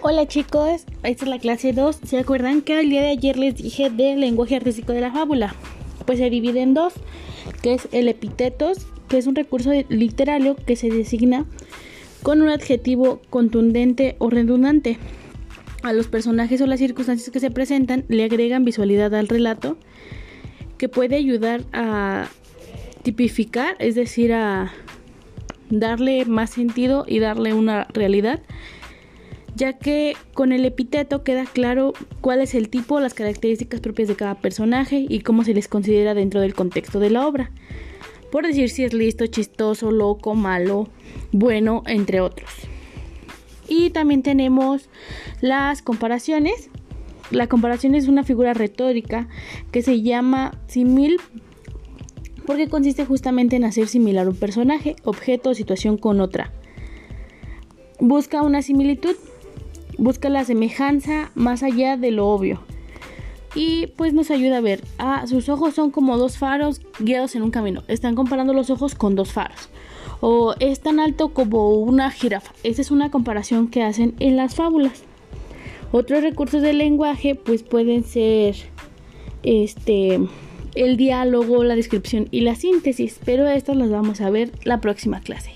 Hola chicos, esta es la clase 2. ¿Se acuerdan que el día de ayer les dije del lenguaje artístico de la fábula? Pues se divide en dos, que es el epitetos, que es un recurso literario que se designa con un adjetivo contundente o redundante. A los personajes o las circunstancias que se presentan le agregan visualidad al relato que puede ayudar a tipificar, es decir, a darle más sentido y darle una realidad, ya que con el epíteto queda claro cuál es el tipo, las características propias de cada personaje y cómo se les considera dentro del contexto de la obra. Por decir si es listo, chistoso, loco, malo, bueno, entre otros. Y también tenemos las comparaciones. La comparación es una figura retórica que se llama simil porque consiste justamente en hacer similar un personaje, objeto o situación con otra. Busca una similitud, busca la semejanza más allá de lo obvio. Y pues nos ayuda a ver, ah, sus ojos son como dos faros guiados en un camino. Están comparando los ojos con dos faros. O es tan alto como una jirafa. Esa es una comparación que hacen en las fábulas. Otros recursos del lenguaje pues pueden ser este el diálogo, la descripción y la síntesis, pero estas las vamos a ver la próxima clase.